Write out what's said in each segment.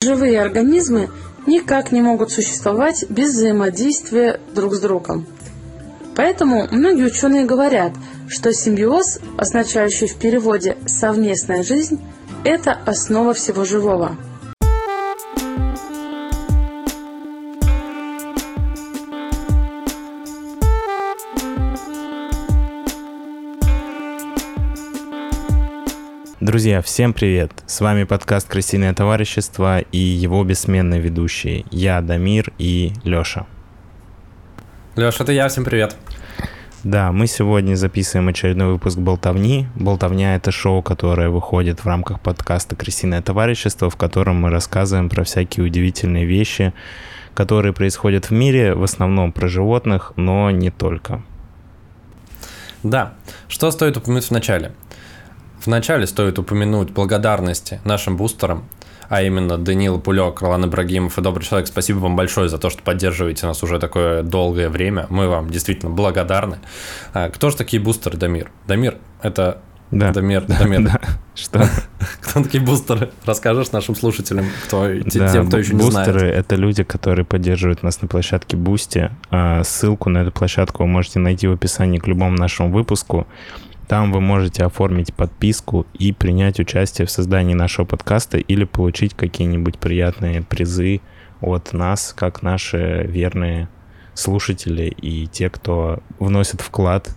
Живые организмы никак не могут существовать без взаимодействия друг с другом. Поэтому многие ученые говорят, что симбиоз, означающий в переводе «совместная жизнь», это основа всего живого. Друзья, всем привет! С вами подкаст «Крысиное товарищество» и его бессменные ведущие. Я, Дамир и Лёша. Лёша, это я, всем привет. Да, мы сегодня записываем очередной выпуск «Болтовни». «Болтовня» — это шоу, которое выходит в рамках подкаста «Крысиное товарищество», в котором мы рассказываем про всякие удивительные вещи, которые происходят в мире, в основном про животных, но не только. Да, что стоит упомянуть в начале – Вначале стоит упомянуть благодарности нашим бустерам, а именно Данил Пулек, Ролан Ибрагимов и Добрый человек. Спасибо вам большое за то, что поддерживаете нас уже такое долгое время. Мы вам действительно благодарны. А, кто же такие бустеры, Дамир? Дамир – это да. Дамир, да, Дамир. Да. Что? Кто такие бустеры? Расскажешь нашим слушателям, кто, да, тем, кто еще не знает. Бустеры — это люди, которые поддерживают нас на площадке Boosty. А, ссылку на эту площадку вы можете найти в описании к любому нашему выпуску. Там вы можете оформить подписку и принять участие в создании нашего подкаста или получить какие-нибудь приятные призы от нас, как наши верные слушатели и те, кто вносит вклад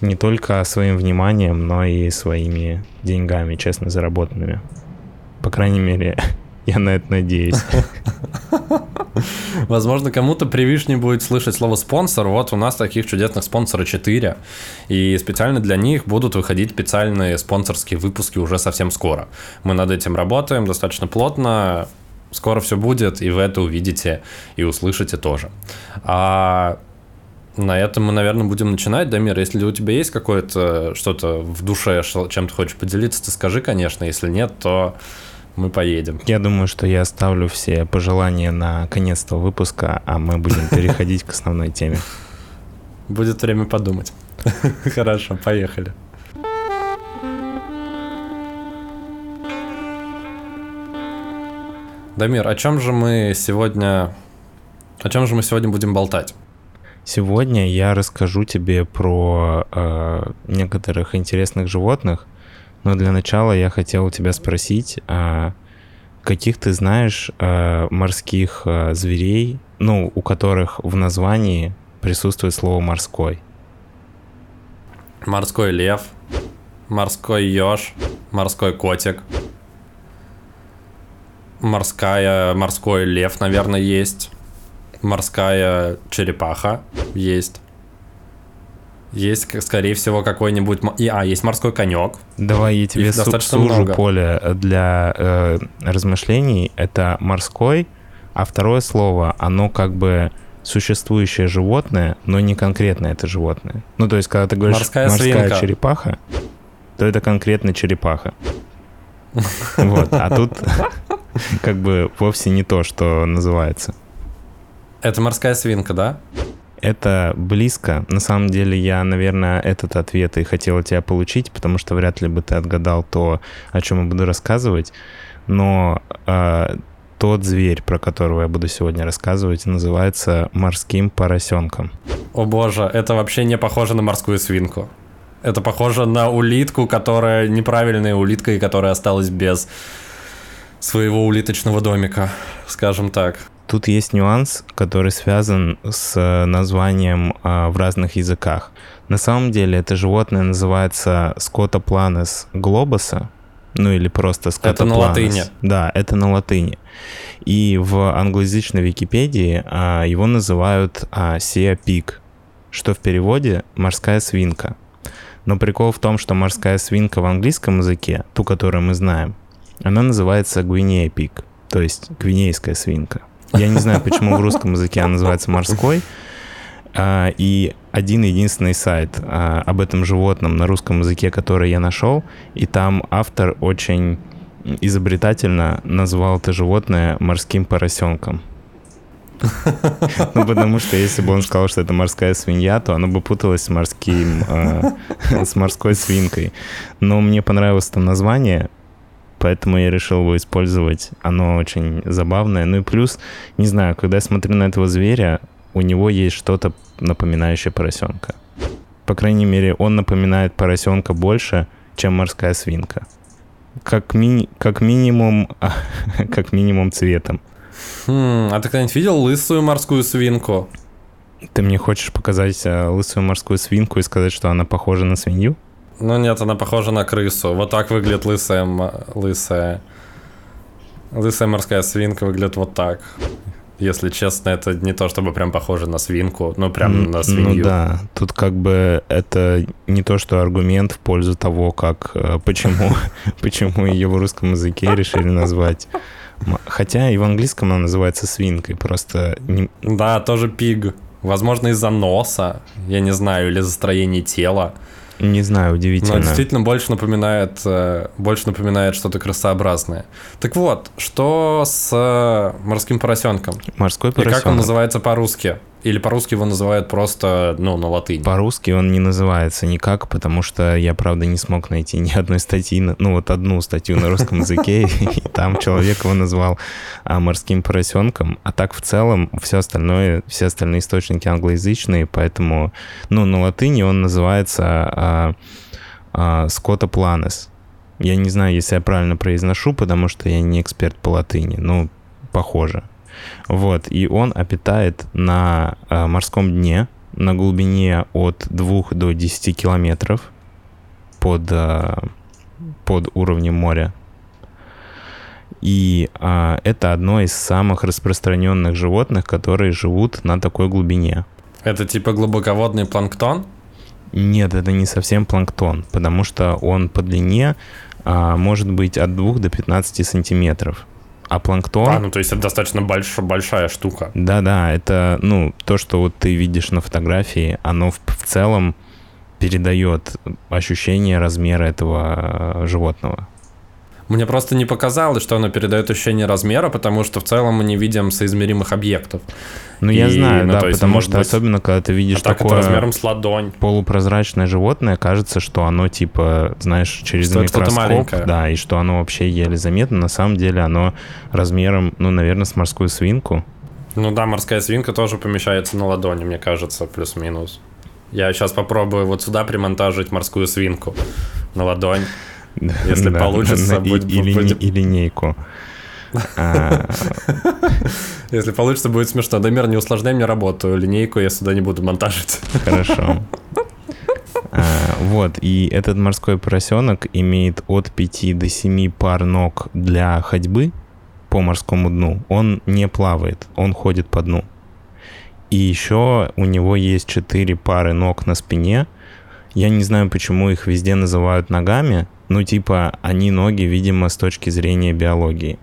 не только своим вниманием, но и своими деньгами, честно заработанными. По крайней мере, я на это надеюсь. Возможно, кому-то привычнее будет слышать слово спонсор. Вот у нас таких чудесных спонсоров 4. И специально для них будут выходить специальные спонсорские выпуски уже совсем скоро. Мы над этим работаем достаточно плотно. Скоро все будет, и вы это увидите и услышите тоже. А на этом мы, наверное, будем начинать. Дамир, если у тебя есть какое-то что-то в душе, чем ты хочешь поделиться, ты скажи, конечно. Если нет, то мы поедем. Я думаю, что я оставлю все пожелания на конец этого выпуска, а мы будем переходить к основной теме. Будет время подумать. Хорошо, поехали. Дамир, о чем же мы сегодня... О чем же мы сегодня будем болтать? Сегодня я расскажу тебе про э, некоторых интересных животных, но для начала я хотел у тебя спросить, а каких ты знаешь а, морских а, зверей, ну, у которых в названии присутствует слово морской? Морской лев, морской еж, морской котик, морская, морской лев, наверное, есть, морская черепаха есть. Есть, скорее всего, какой-нибудь... И, а, есть морской конек. Давай я тебе су- сужу много. поле для э, размышлений. Это морской, а второе слово, оно как бы существующее животное, но не конкретно это животное. Ну, то есть, когда ты говоришь морская, морская черепаха, то это конкретно черепаха. Вот, а тут как бы вовсе не то, что называется. Это морская свинка, да? Это близко. На самом деле я, наверное, этот ответ и хотел тебя получить, потому что вряд ли бы ты отгадал то, о чем я буду рассказывать. Но э, тот зверь, про которого я буду сегодня рассказывать, называется морским поросенком. О боже, это вообще не похоже на морскую свинку. Это похоже на улитку, которая неправильная улитка и которая осталась без своего улиточного домика, скажем так. Тут есть нюанс, который связан с названием а, в разных языках. На самом деле это животное называется Scotoplanes globosa, ну или просто Scotoplanes. Это на латыни. Да, это на латыни. И в англоязычной Википедии а, его называют а, Sea Pig, что в переводе «морская свинка». Но прикол в том, что морская свинка в английском языке, ту, которую мы знаем, она называется Guinea Pig, то есть гвинейская свинка. Я не знаю, почему в русском языке она называется морской. А, и один единственный сайт а, об этом животном на русском языке, который я нашел, и там автор очень изобретательно назвал это животное морским поросенком. Ну, потому что если бы он сказал, что это морская свинья, то оно бы путалось с морским, э, с морской свинкой. Но мне понравилось там название, поэтому я решил его использовать. Оно очень забавное. Ну и плюс, не знаю, когда я смотрю на этого зверя, у него есть что-то напоминающее поросенка. По крайней мере, он напоминает поросенка больше, чем морская свинка. Как, ми как минимум, как минимум цветом. Хм, а ты когда-нибудь видел лысую морскую свинку? Ты мне хочешь показать э, лысую морскую свинку и сказать, что она похожа на свинью? Ну нет, она похожа на крысу. Вот так выглядит лысая, лысая, лысая морская свинка выглядит вот так. Если честно, это не то, чтобы прям похоже на свинку, но прям на свинью. Ну да, тут как бы это не то, что аргумент в пользу того, как э, почему, почему ее в русском языке решили назвать. Хотя и в английском она называется свинкой, просто... Да, тоже пиг. Возможно, из-за носа, я не знаю, или из-за строения тела. Не знаю, удивительно. Но действительно больше напоминает, э, больше напоминает что-то красообразное. Так вот, что с морским поросенком? Морской поросенок. И как он называется по-русски? Или по-русски его называют просто, ну, на латыни? По-русски он не называется никак, потому что я, правда, не смог найти ни одной статьи, ну, вот одну статью на русском языке, и там человек его назвал а, морским поросенком, а так в целом все остальное, все остальные источники англоязычные, поэтому, ну, на латыни он называется а, а, скотопланес. Я не знаю, если я правильно произношу, потому что я не эксперт по латыни, но похоже. Вот, и он обитает на э, морском дне на глубине от 2 до 10 километров под, э, под уровнем моря. И э, это одно из самых распространенных животных, которые живут на такой глубине. Это типа глубоководный планктон? Нет, это не совсем планктон, потому что он по длине а, может быть от 2 до 15 сантиметров. А планктон... А, ну то есть это достаточно больш, большая штука. Да-да, это, ну, то, что вот ты видишь на фотографии, оно в, в целом передает ощущение размера этого э, животного. Мне просто не показалось, что оно передает ощущение размера, потому что в целом мы не видим соизмеримых объектов. Ну, я знаю, ну, да, есть, потому что быть... особенно, когда ты видишь а такое размером с ладонь. полупрозрачное животное, кажется, что оно, типа, знаешь, через что микроскоп, да, и что оно вообще еле заметно. На самом деле оно размером, ну, наверное, с морскую свинку. Ну да, морская свинка тоже помещается на ладони, мне кажется, плюс-минус. Я сейчас попробую вот сюда примонтажить морскую свинку на ладонь. Если да, получится, и, будет... и линейку. А. Если получится, будет смешно. Дамир, не усложняй мне работу. Линейку я сюда не буду монтажить. Хорошо. А, вот, и этот морской поросенок имеет от 5 до 7 пар ног для ходьбы по морскому дну. Он не плавает, он ходит по дну. И еще у него есть 4 пары ног на спине. Я не знаю, почему их везде называют ногами, ну, типа, они ноги, видимо, с точки зрения биологии.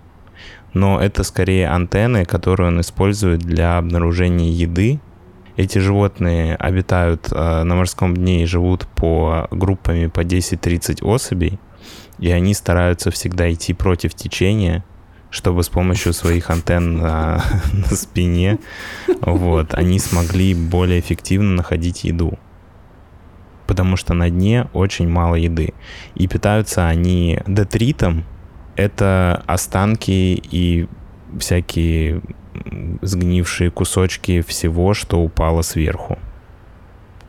Но это скорее антенны, которые он использует для обнаружения еды. Эти животные обитают э, на морском дне и живут по группами по 10-30 особей. И они стараются всегда идти против течения, чтобы с помощью своих антенн на, на спине вот, они смогли более эффективно находить еду потому что на дне очень мало еды. И питаются они детритом, это останки и всякие сгнившие кусочки всего, что упало сверху.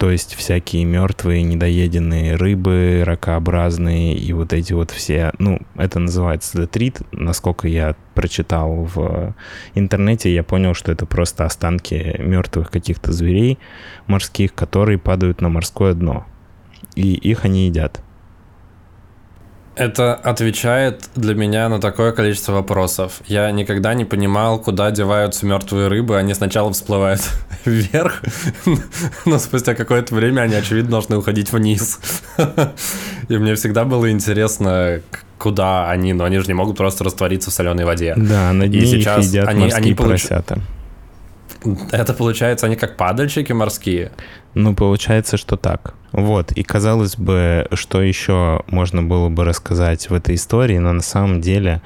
То есть всякие мертвые, недоеденные рыбы, ракообразные и вот эти вот все, ну, это называется детрит. Насколько я прочитал в интернете, я понял, что это просто останки мертвых каких-то зверей морских, которые падают на морское дно и их они едят. Это отвечает для меня на такое количество вопросов. Я никогда не понимал, куда деваются мертвые рыбы. Они сначала всплывают вверх, но спустя какое-то время они, очевидно, должны уходить вниз. И мне всегда было интересно, куда они, но они же не могут просто раствориться в соленой воде. Да, на дне И сейчас едят они, они получ... поросята. Это получается, они как падальщики морские? Ну, получается, что так. Вот, и казалось бы, что еще можно было бы рассказать в этой истории, но на самом деле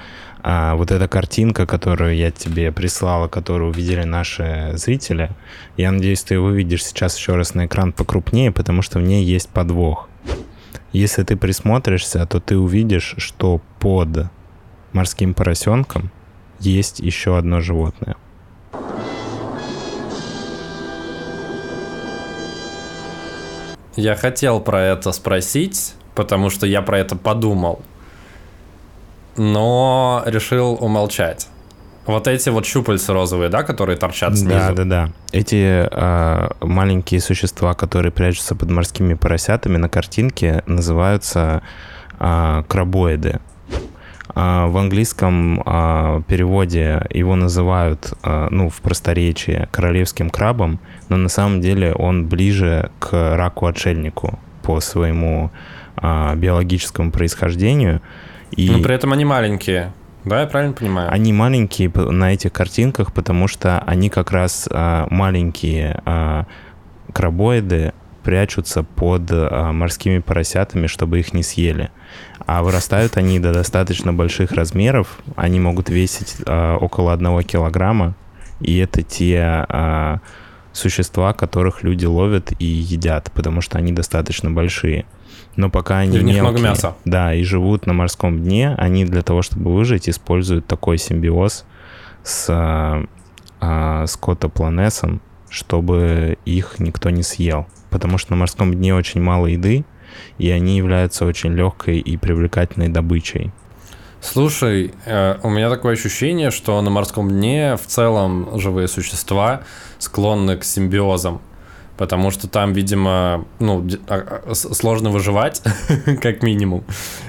а, вот эта картинка, которую я тебе прислала, которую увидели наши зрители, я надеюсь, ты увидишь сейчас еще раз на экран покрупнее, потому что в ней есть подвох. Если ты присмотришься, то ты увидишь, что под морским поросенкам есть еще одно животное. Я хотел про это спросить, потому что я про это подумал, но решил умолчать. Вот эти вот щупальца розовые, да, которые торчат снизу? Да, да, да. Эти э, маленькие существа, которые прячутся под морскими поросятами на картинке, называются э, крабоиды. Э, в английском э, переводе его называют, э, ну, в просторечии, королевским крабом, но на самом деле он ближе к раку-отшельнику по своему э, биологическому происхождению. И... Но при этом они маленькие. Да, я правильно понимаю? Они маленькие на этих картинках, потому что они как раз а, маленькие а, крабоиды прячутся под а, морскими поросятами, чтобы их не съели. А вырастают они до достаточно больших размеров. Они могут весить а, около одного килограмма. И это те а, существа, которых люди ловят и едят, потому что они достаточно большие но пока они и в них мелкие, много мяса. Да, и живут на морском дне, они для того, чтобы выжить, используют такой симбиоз с а, скотопланесом, чтобы их никто не съел. Потому что на морском дне очень мало еды, и они являются очень легкой и привлекательной добычей. Слушай, э, у меня такое ощущение, что на морском дне в целом живые существа склонны к симбиозам потому что там, видимо, ну, а, а, сложно выживать, как минимум.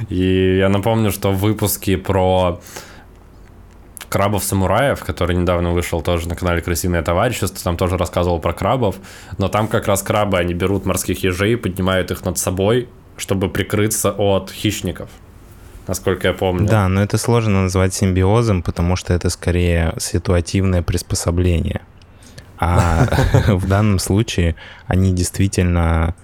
И я напомню, что в выпуске про крабов-самураев, который недавно вышел тоже на канале «Крысиное товарищество», там тоже рассказывал про крабов, но там как раз крабы, они берут морских ежей, поднимают их над собой, чтобы прикрыться от хищников насколько я помню. Да, но это сложно назвать симбиозом, потому что это скорее ситуативное приспособление. А в данном случае они действительно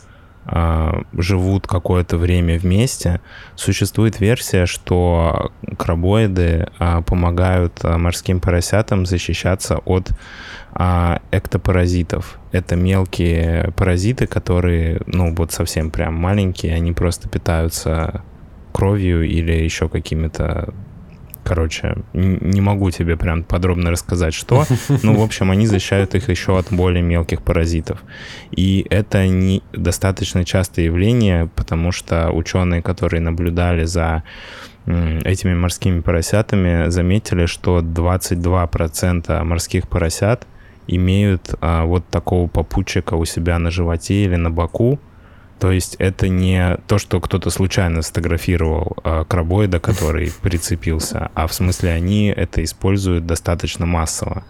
а, живут какое-то время вместе. Существует версия, что крабоиды а, помогают а, морским поросятам защищаться от эктопаразитов. Это мелкие паразиты, которые, ну, вот совсем прям маленькие, они просто питаются кровью или еще какими-то Короче, не могу тебе прям подробно рассказать, что. Ну, в общем, они защищают их еще от более мелких паразитов. И это не достаточно частое явление, потому что ученые, которые наблюдали за этими морскими поросятами, заметили, что 22% морских поросят имеют а, вот такого попутчика у себя на животе или на боку, то есть это не то, что кто-то случайно сфотографировал э, крабоида, который прицепился, а в смысле они это используют достаточно массово.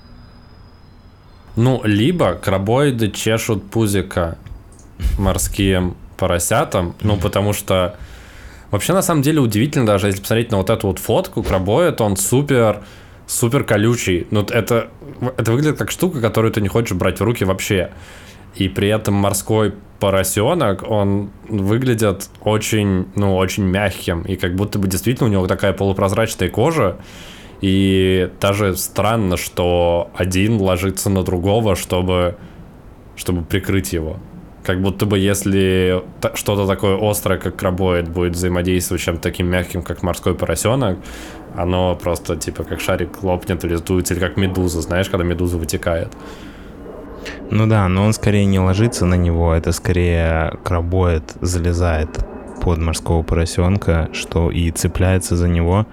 Ну, либо крабоиды чешут пузика морским поросятам, ну, потому что вообще на самом деле удивительно даже, если посмотреть на вот эту вот фотку, крабоид, он супер супер колючий. Ну, это, это выглядит как штука, которую ты не хочешь брать в руки вообще. И при этом морской поросенок, он выглядит очень, ну, очень мягким. И как будто бы действительно у него такая полупрозрачная кожа. И даже странно, что один ложится на другого, чтобы, чтобы прикрыть его. Как будто бы если что-то такое острое, как крабоид, будет взаимодействовать с чем-то таким мягким, как морской поросенок, оно просто типа как шарик лопнет или сдуется, или как медуза, знаешь, когда медуза вытекает. Ну да, но он скорее не ложится на него, это скорее крабоид залезает под морского поросенка, что и цепляется за него,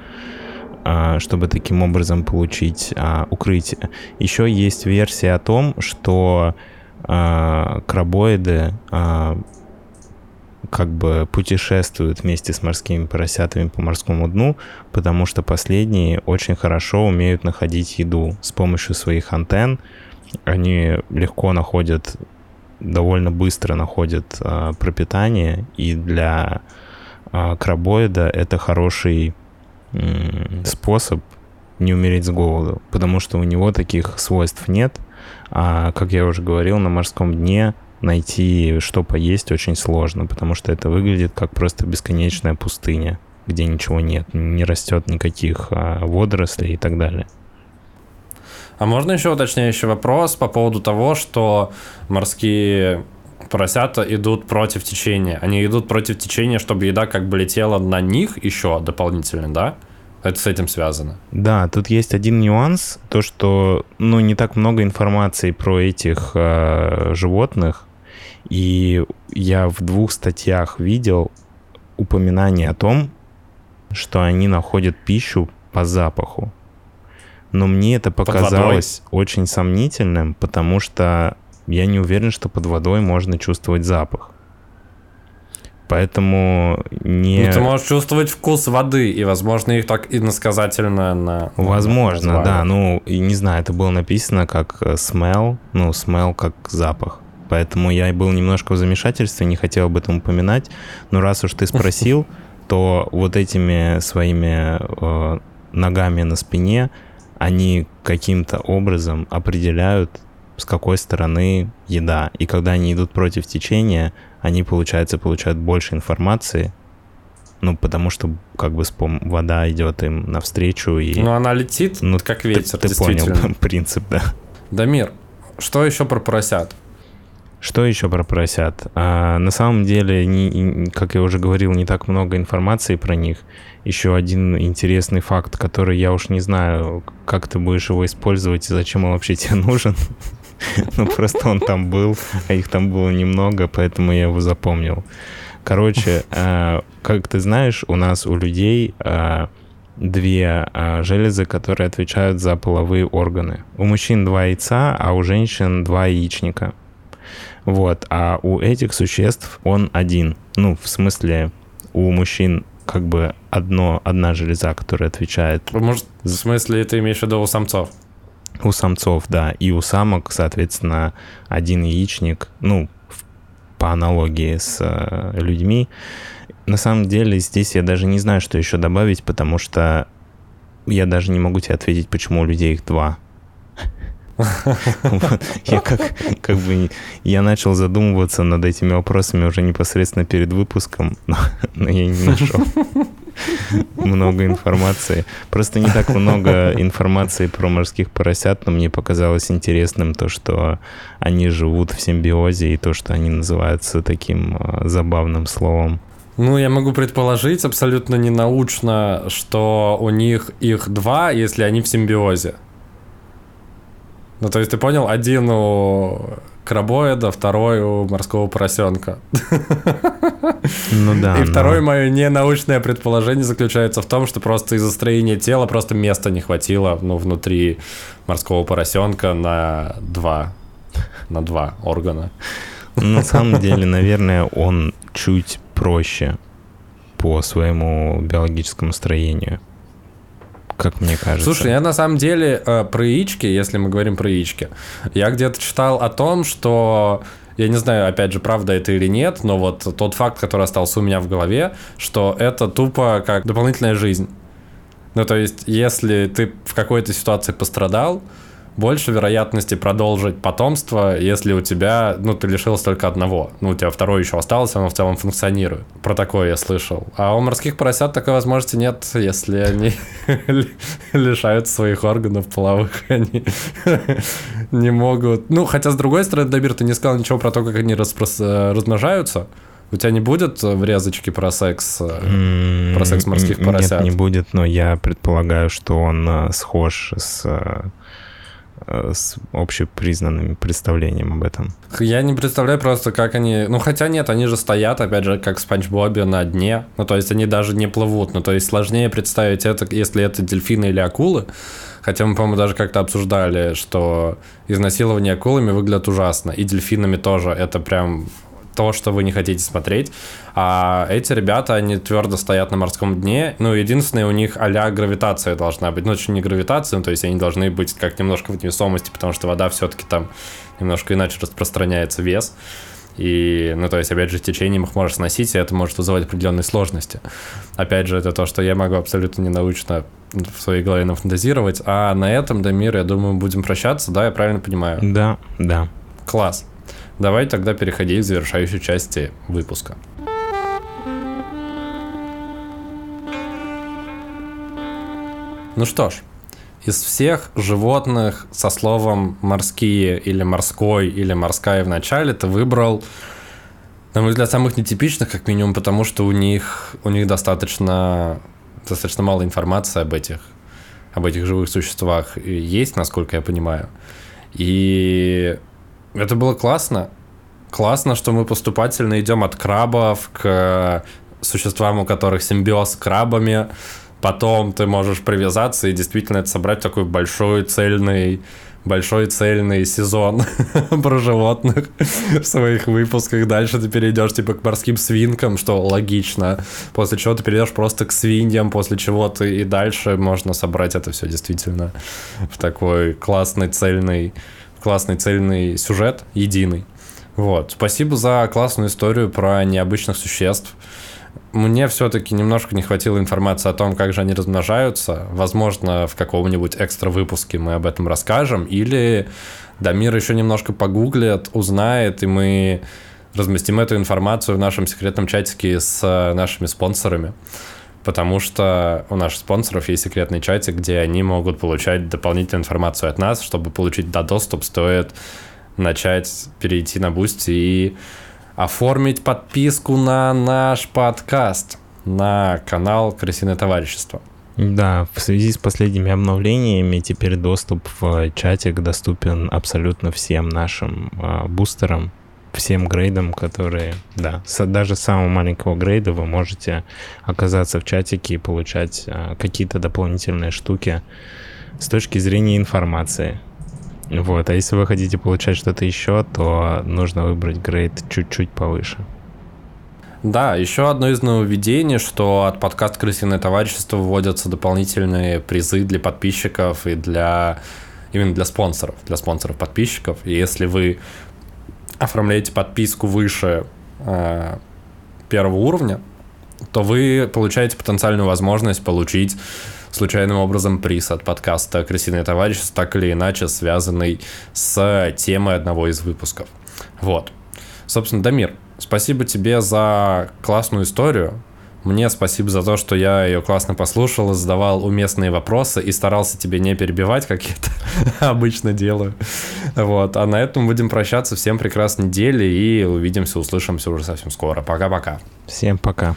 а, чтобы таким образом получить а, укрытие. Еще есть версия о том, что а, крабоиды как бы путешествуют вместе с морскими поросятами по морскому дну, потому что последние очень хорошо умеют находить еду с помощью своих антенн, они легко находят, довольно быстро находят а, пропитание, и для а, крабоида это хороший м, способ не умереть с голоду, потому что у него таких свойств нет, а, как я уже говорил, на морском дне найти что поесть очень сложно, потому что это выглядит как просто бесконечная пустыня, где ничего нет, не растет никаких а, водорослей и так далее. А можно еще уточняющий вопрос по поводу того, что морские поросята идут против течения. Они идут против течения, чтобы еда как бы летела на них еще дополнительно, да? Это с этим связано. Да, тут есть один нюанс, то что, ну, не так много информации про этих э, животных, и я в двух статьях видел упоминание о том, что они находят пищу по запаху. Но мне это показалось очень сомнительным, потому что я не уверен, что под водой можно чувствовать запах. Поэтому не... Ну, ты можешь чувствовать вкус воды, и, возможно, их так иносказательно на... Возможно, назвали. да. Ну, и не знаю, это было написано как э, smell, ну, smell как запах. Поэтому я был немножко в замешательстве, не хотел об этом упоминать. Но раз уж ты спросил, то вот этими своими э, ногами на спине они каким-то образом определяют, с какой стороны еда. И когда они идут против течения, они, получается, получают больше информации, ну, потому что как бы спом вода идет им навстречу и... Ну, она летит, ну, как ветер, ты, ты понял принцип, да. Дамир, что еще про поросят? Что еще про поросят? А, на самом деле, не, как я уже говорил, не так много информации про них. Еще один интересный факт, который я уж не знаю, как ты будешь его использовать и зачем он вообще тебе нужен. Ну, просто он там был, а их там было немного, поэтому я его запомнил. Короче, а, как ты знаешь, у нас у людей а, две а, железы, которые отвечают за половые органы. У мужчин два яйца, а у женщин два яичника. Вот, а у этих существ он один. Ну, в смысле, у мужчин как бы одно, одна железа, которая отвечает... Может, в смысле, ты имеешь в виду у самцов? У самцов, да. И у самок, соответственно, один яичник, ну, по аналогии с э, людьми. На самом деле здесь я даже не знаю, что еще добавить, потому что я даже не могу тебе ответить, почему у людей их два. Я как, как бы я начал задумываться над этими вопросами уже непосредственно перед выпуском, но, но я не нашел много информации. Просто не так много информации про морских поросят, но мне показалось интересным то, что они живут в симбиозе и то, что они называются таким а, забавным словом. Ну, я могу предположить абсолютно ненаучно, что у них их два, если они в симбиозе. Ну, то есть ты понял, один у крабоида, второй у морского поросенка. Ну да. И второе но... мое ненаучное предположение заключается в том, что просто из-за строения тела просто места не хватило, ну, внутри морского поросенка на два, на два органа. На самом деле, наверное, он чуть проще по своему биологическому строению как мне кажется. Слушай, я на самом деле э, про яички, если мы говорим про яички, я где-то читал о том, что я не знаю, опять же, правда это или нет, но вот тот факт, который остался у меня в голове, что это тупо как дополнительная жизнь. Ну, то есть, если ты в какой-то ситуации пострадал, больше вероятности продолжить потомство, если у тебя, ну, ты лишился только одного. Ну, у тебя второй еще остался, оно в целом функционирует. Про такое я слышал. А у морских поросят такой возможности нет, если они лишаются своих органов половых, они не могут... Ну, хотя, с другой стороны, Дабир, ты не сказал ничего про то, как они размножаются. У тебя не будет врезочки про секс, mm, про секс морских поросят? Нет, не будет, но я предполагаю, что он э, схож с э, Э, с общепризнанным представлением об этом. Я не представляю просто, как они... Ну, хотя нет, они же стоят, опять же, как Спанч Бобе на дне. Ну, то есть они даже не плывут. Ну, то есть сложнее представить это, если это дельфины или акулы. Хотя мы, по-моему, даже как-то обсуждали, что изнасилование акулами выглядит ужасно. И дельфинами тоже. Это прям то, что вы не хотите смотреть. А эти ребята, они твердо стоят на морском дне. Ну, единственное, у них а гравитация должна быть. Ну, очень не гравитация, ну, то есть они должны быть как немножко в невесомости, потому что вода все-таки там немножко иначе распространяется вес. И, ну, то есть, опять же, течением их можешь сносить, и это может вызывать определенные сложности. Опять же, это то, что я могу абсолютно ненаучно в своей голове нафантазировать. А на этом, Дамир, я думаю, будем прощаться, да, я правильно понимаю? Да, да. Класс. Давай тогда переходи к завершающей части выпуска. Ну что ж, из всех животных со словом «морские» или «морской» или «морская» в начале ты выбрал, на мой взгляд, самых нетипичных, как минимум, потому что у них, у них достаточно достаточно мало информации об этих, об этих живых существах есть, насколько я понимаю. И это было классно. Классно, что мы поступательно идем от крабов к существам, у которых симбиоз с крабами. Потом ты можешь привязаться и действительно это собрать такой большой цельный большой цельный сезон про животных в своих выпусках. Дальше ты перейдешь типа к морским свинкам, что логично. После чего ты перейдешь просто к свиньям, после чего ты и дальше можно собрать это все действительно в такой классный цельный, классный цельный сюжет, единый. Вот. Спасибо за классную историю про необычных существ мне все-таки немножко не хватило информации о том, как же они размножаются. Возможно, в каком-нибудь экстра выпуске мы об этом расскажем. Или Дамир еще немножко погуглит, узнает, и мы разместим эту информацию в нашем секретном чатике с нашими спонсорами. Потому что у наших спонсоров есть секретный чатик, где они могут получать дополнительную информацию от нас. Чтобы получить до доступ, стоит начать перейти на Boosty и оформить подписку на наш подкаст, на канал Крысиное товарищество. Да, в связи с последними обновлениями теперь доступ в чатик доступен абсолютно всем нашим э, бустерам, всем грейдам, которые, да, даже самого маленького грейда вы можете оказаться в чатике и получать э, какие-то дополнительные штуки с точки зрения информации. Вот, а если вы хотите получать что-то еще, то нужно выбрать грейд чуть-чуть повыше. Да, еще одно из нововведений, что от подкаста «Крысиное товарищество» вводятся дополнительные призы для подписчиков и для именно для спонсоров, для спонсоров подписчиков. И если вы оформляете подписку выше э, первого уровня, то вы получаете потенциальную возможность получить случайным образом приз от подкаста «Крысиное товарищество», так или иначе связанный с темой одного из выпусков. Вот. Собственно, Дамир, спасибо тебе за классную историю. Мне спасибо за то, что я ее классно послушал, задавал уместные вопросы и старался тебе не перебивать, как я это обычно делаю. Вот. А на этом будем прощаться. Всем прекрасной недели и увидимся, услышимся уже совсем скоро. Пока-пока. Всем пока.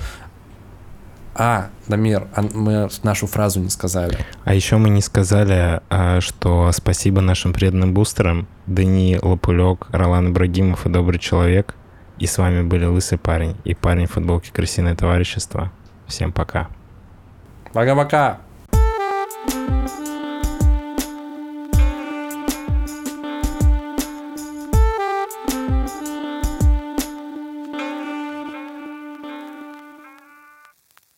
А, Дамир, а мы нашу фразу не сказали. А еще мы не сказали, а, что спасибо нашим преданным бустерам. Дани Лопулек, Ролан Ибрагимов и Добрый Человек. И с вами были Лысый парень и парень в футболке Крысиное товарищество. Всем пока. Пока-пока.